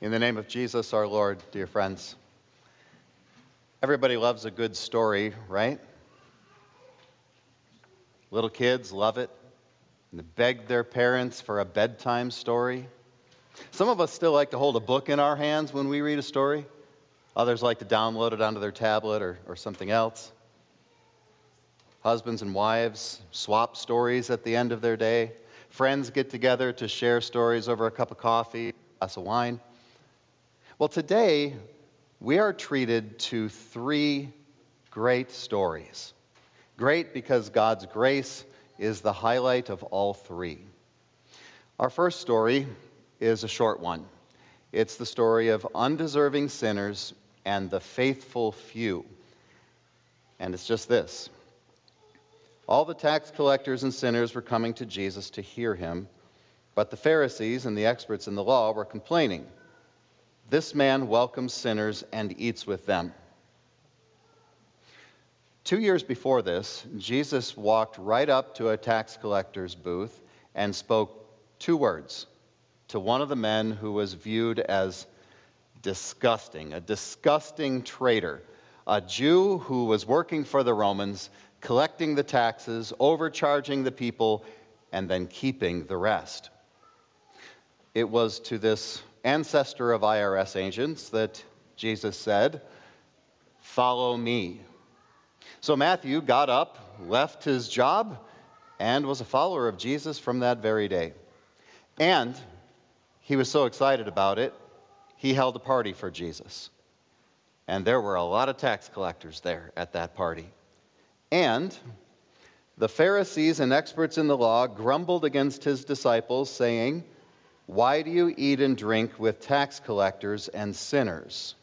In the name of Jesus, our Lord, dear friends, everybody loves a good story, right? Little kids love it. And beg their parents for a bedtime story. Some of us still like to hold a book in our hands when we read a story. Others like to download it onto their tablet or, or something else. Husbands and wives swap stories at the end of their day. Friends get together to share stories over a cup of coffee, a glass of wine. Well, today we are treated to three great stories. Great because God's grace is the highlight of all three. Our first story is a short one. It's the story of undeserving sinners and the faithful few. And it's just this all the tax collectors and sinners were coming to Jesus to hear him, but the Pharisees and the experts in the law were complaining. This man welcomes sinners and eats with them. Two years before this, Jesus walked right up to a tax collector's booth and spoke two words to one of the men who was viewed as disgusting, a disgusting traitor, a Jew who was working for the Romans, collecting the taxes, overcharging the people, and then keeping the rest. It was to this ancestor of IRS agents that Jesus said, Follow me. So Matthew got up, left his job, and was a follower of Jesus from that very day. And he was so excited about it, he held a party for Jesus. And there were a lot of tax collectors there at that party. And the Pharisees and experts in the law grumbled against his disciples, saying, Why do you eat and drink with tax collectors and sinners?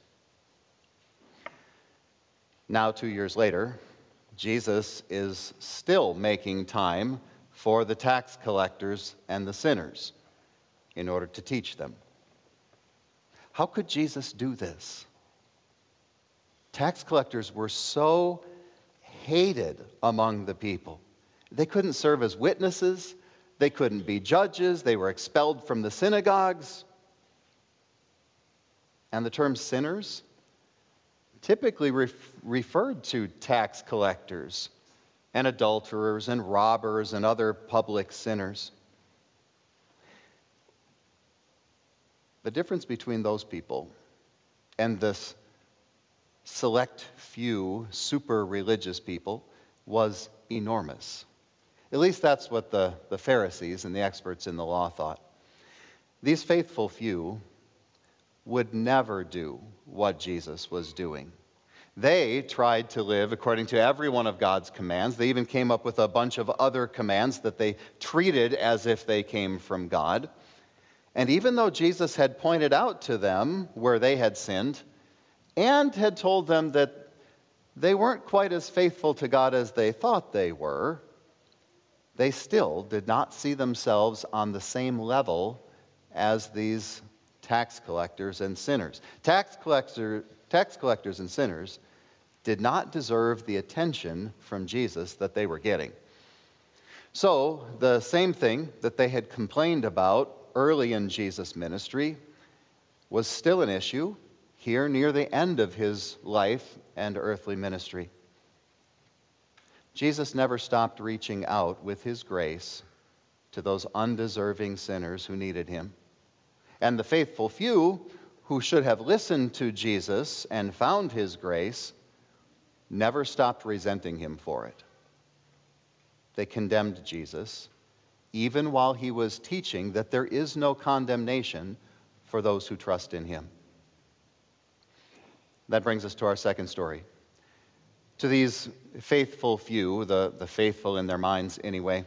Now, two years later, Jesus is still making time for the tax collectors and the sinners in order to teach them. How could Jesus do this? Tax collectors were so hated among the people. They couldn't serve as witnesses, they couldn't be judges, they were expelled from the synagogues. And the term sinners typically ref- referred to tax collectors and adulterers and robbers and other public sinners. The difference between those people and this select few super religious people was enormous. At least that's what the, the Pharisees and the experts in the law thought. These faithful few would never do what Jesus was doing. They tried to live according to every one of God's commands. They even came up with a bunch of other commands that they treated as if they came from God. And even though Jesus had pointed out to them where they had sinned and had told them that they weren't quite as faithful to God as they thought they were, they still did not see themselves on the same level as these tax collectors and sinners. Tax, collector, tax collectors and sinners did not deserve the attention from Jesus that they were getting. So, the same thing that they had complained about early in Jesus' ministry was still an issue here near the end of his life and earthly ministry. Jesus never stopped reaching out with his grace to those undeserving sinners who needed him. And the faithful few who should have listened to Jesus and found his grace never stopped resenting him for it. They condemned Jesus even while he was teaching that there is no condemnation for those who trust in him. That brings us to our second story. To these faithful few, the, the faithful in their minds anyway,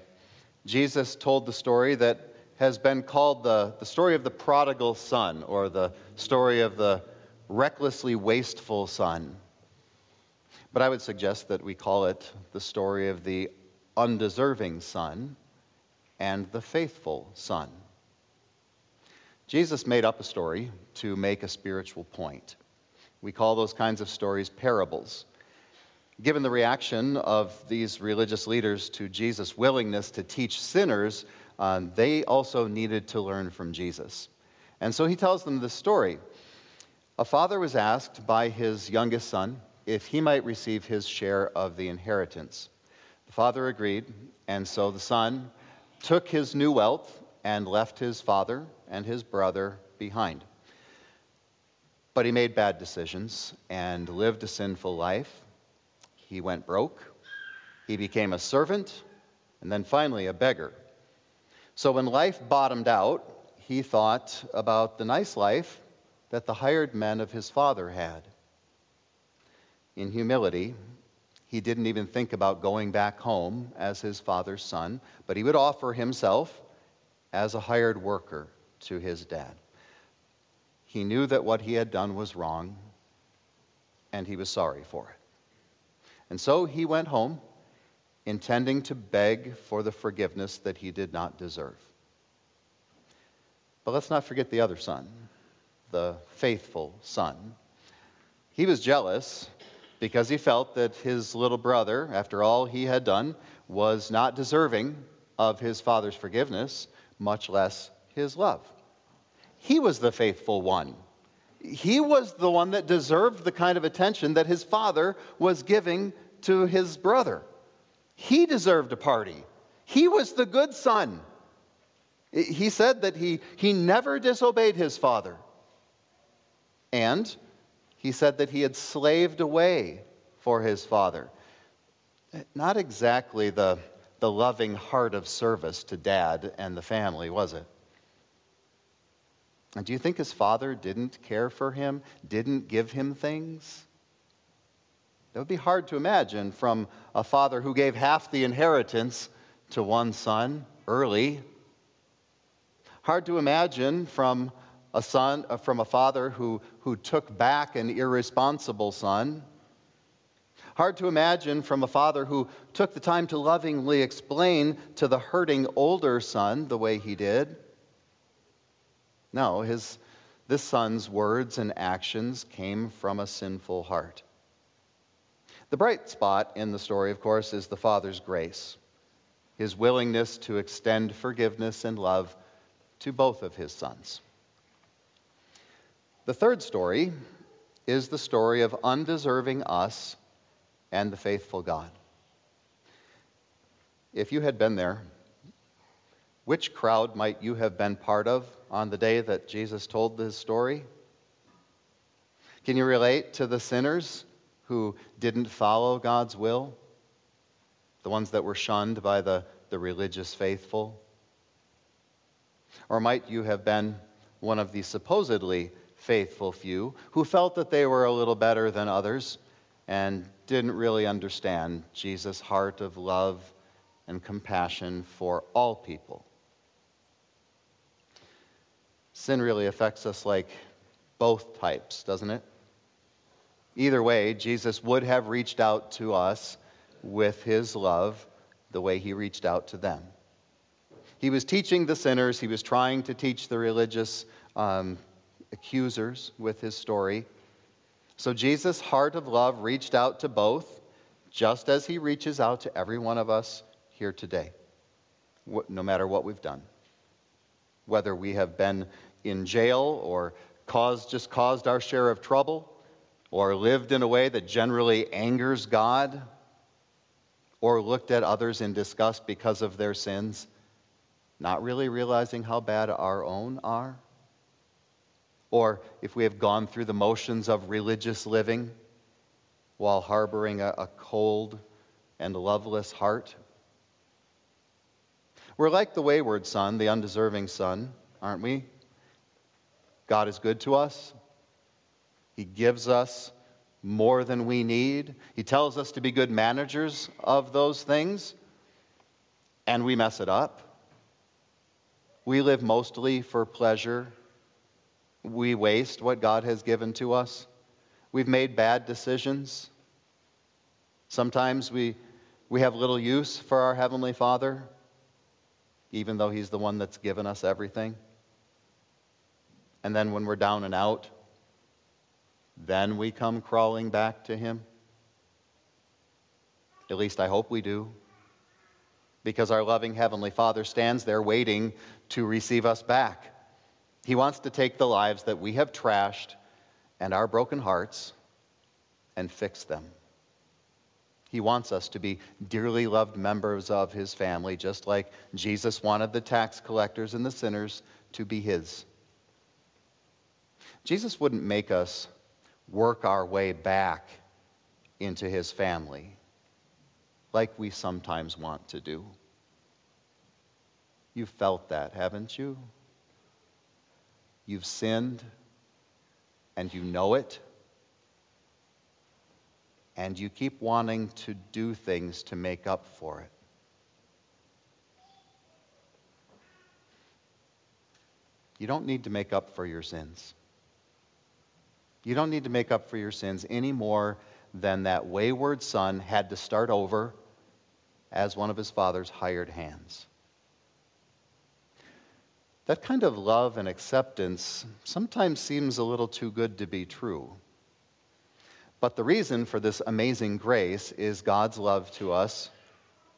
Jesus told the story that has been called the, the story of the prodigal son, or the story of the recklessly wasteful son. But I would suggest that we call it the story of the undeserving son and the faithful son. Jesus made up a story to make a spiritual point. We call those kinds of stories parables. Given the reaction of these religious leaders to Jesus' willingness to teach sinners, uh, they also needed to learn from Jesus. And so he tells them this story. A father was asked by his youngest son if he might receive his share of the inheritance. The father agreed, and so the son took his new wealth and left his father and his brother behind. But he made bad decisions and lived a sinful life. He went broke. He became a servant and then finally a beggar. So when life bottomed out, he thought about the nice life that the hired men of his father had. In humility, he didn't even think about going back home as his father's son, but he would offer himself as a hired worker to his dad. He knew that what he had done was wrong, and he was sorry for it. And so he went home, intending to beg for the forgiveness that he did not deserve. But let's not forget the other son, the faithful son. He was jealous because he felt that his little brother, after all he had done, was not deserving of his father's forgiveness, much less his love. He was the faithful one. He was the one that deserved the kind of attention that his father was giving to his brother. He deserved a party. He was the good son. He said that he, he never disobeyed his father. And he said that he had slaved away for his father. Not exactly the, the loving heart of service to dad and the family, was it? And do you think his father didn't care for him, didn't give him things? It would be hard to imagine from a father who gave half the inheritance to one son early. Hard to imagine from a son uh, from a father who, who took back an irresponsible son. Hard to imagine from a father who took the time to lovingly explain to the hurting older son the way he did. No, his, this son's words and actions came from a sinful heart. The bright spot in the story, of course, is the father's grace, his willingness to extend forgiveness and love to both of his sons. The third story is the story of undeserving us and the faithful God. If you had been there, which crowd might you have been part of on the day that Jesus told this story? Can you relate to the sinners who didn't follow God's will? The ones that were shunned by the, the religious faithful? Or might you have been one of the supposedly faithful few who felt that they were a little better than others and didn't really understand Jesus' heart of love and compassion for all people. Sin really affects us like both types, doesn't it? Either way, Jesus would have reached out to us with his love the way he reached out to them. He was teaching the sinners, he was trying to teach the religious um, accusers with his story. So Jesus' heart of love reached out to both, just as he reaches out to every one of us here today, no matter what we've done. Whether we have been in jail or caused, just caused our share of trouble, or lived in a way that generally angers God, or looked at others in disgust because of their sins, not really realizing how bad our own are or if we have gone through the motions of religious living while harboring a, a cold and loveless heart. We're like the wayward son, the undeserving son, aren't we? God is good to us. He gives us more than we need. He tells us to be good managers of those things, and we mess it up. We live mostly for pleasure we waste what God has given to us. We've made bad decisions. Sometimes we, we have little use for our Heavenly Father, even though He's the one that's given us everything. And then when we're down and out, then we come crawling back to Him. At least I hope we do. Because our loving Heavenly Father stands there waiting to receive us back He wants to take the lives that we have trashed and our broken hearts and fix them. He wants us to be dearly loved members of his family, just like Jesus wanted the tax collectors and the sinners to be his. Jesus wouldn't make us work our way back into his family like we sometimes want to do. You've felt that, haven't you? You've sinned and you know it and you keep wanting to do things to make up for it. You don't need to make up for your sins. You don't need to make up for your sins any more than that wayward son had to start over as one of his father's hired hands. That kind of love and acceptance sometimes seems a little too good to be true. But the reason for this amazing grace is God's love to us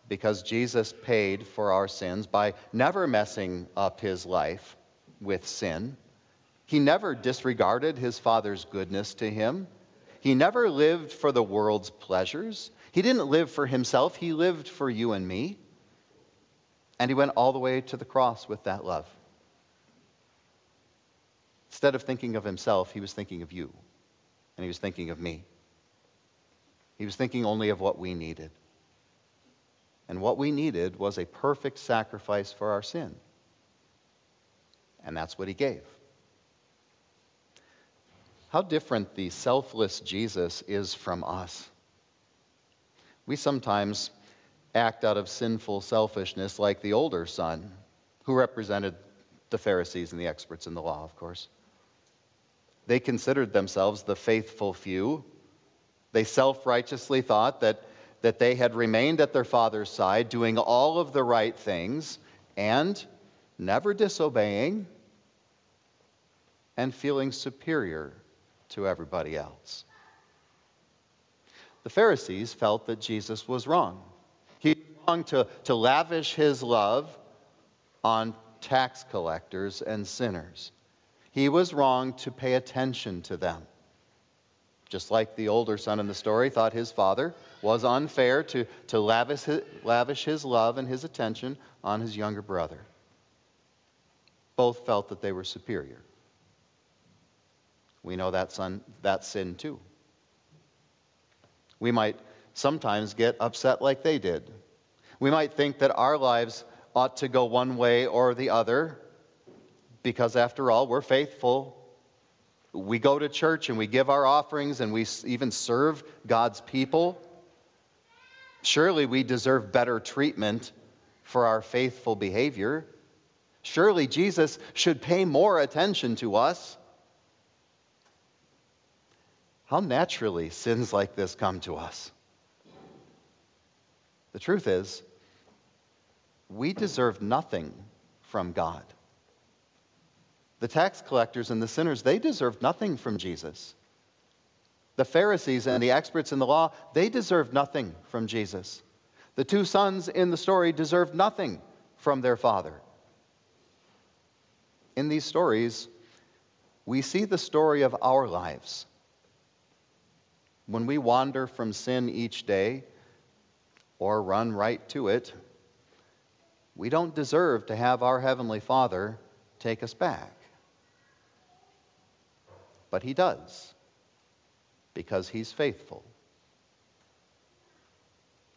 because Jesus paid for our sins by never messing up his life with sin. He never disregarded his Father's goodness to him. He never lived for the world's pleasures. He didn't live for himself, he lived for you and me. And he went all the way to the cross with that love. Instead of thinking of himself, he was thinking of you, and he was thinking of me. He was thinking only of what we needed. And what we needed was a perfect sacrifice for our sin. And that's what he gave. How different the selfless Jesus is from us. We sometimes act out of sinful selfishness like the older son, who represented the Pharisees and the experts in the law, of course. They considered themselves the faithful few they self righteously thought that, that they had remained at their father's side, doing all of the right things and never disobeying and feeling superior to everybody else. The Pharisees felt that Jesus was wrong. He was wrong to, to lavish his love on tax collectors and sinners. He was wrong to pay attention to them just like the older son in the story thought his father was unfair to, to lavish, his, lavish his love and his attention on his younger brother. Both felt that they were superior. We know that, son, that sin too. We might sometimes get upset like they did. We might think that our lives ought to go one way or the other because, after all, we're faithful we go to church and we give our offerings and we even serve God's people, surely we deserve better treatment for our faithful behavior. Surely Jesus should pay more attention to us. How naturally sins like this come to us. The truth is, we deserve nothing from God. The tax collectors and the sinners, they deserved nothing from Jesus. The Pharisees and the experts in the law, they deserved nothing from Jesus. The two sons in the story deserved nothing from their father. In these stories, we see the story of our lives. When we wander from sin each day or run right to it, we don't deserve to have our Heavenly Father take us back but he does because he's faithful.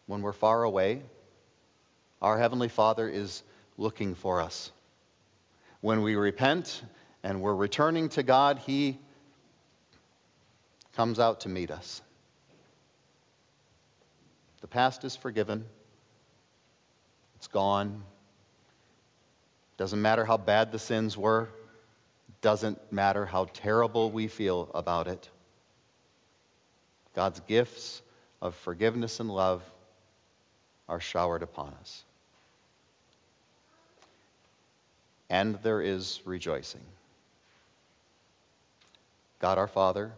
When we're far away, our Heavenly Father is looking for us. When we repent and we're returning to God, He comes out to meet us. The past is forgiven, it's gone. Doesn't matter how bad the sins were, doesn't matter how terrible we feel about it. God's gifts of forgiveness and love are showered upon us. And there is rejoicing. God our Father,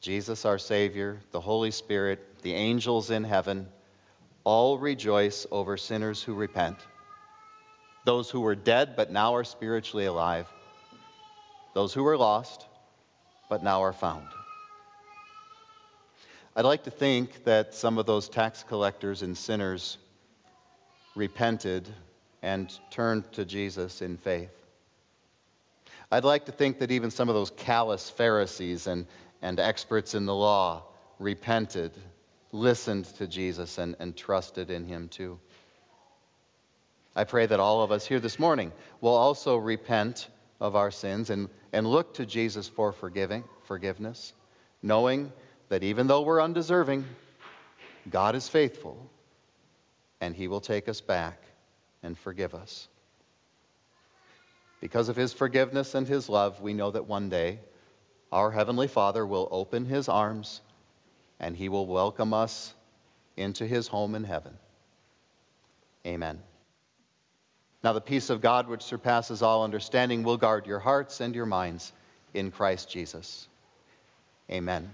Jesus our Savior, the Holy Spirit, the angels in heaven, all rejoice over sinners who repent, those who were dead but now are spiritually alive those who were lost, but now are found. I'd like to think that some of those tax collectors and sinners repented and turned to Jesus in faith. I'd like to think that even some of those callous Pharisees and, and experts in the law repented, listened to Jesus, and, and trusted in him too. I pray that all of us here this morning will also repent of our sins and, and look to Jesus for forgiving, forgiveness, knowing that even though we're undeserving, God is faithful and He will take us back and forgive us. Because of His forgiveness and His love, we know that one day our Heavenly Father will open His arms and He will welcome us into His home in heaven. Amen. Now, the peace of God, which surpasses all understanding, will guard your hearts and your minds in Christ Jesus. Amen.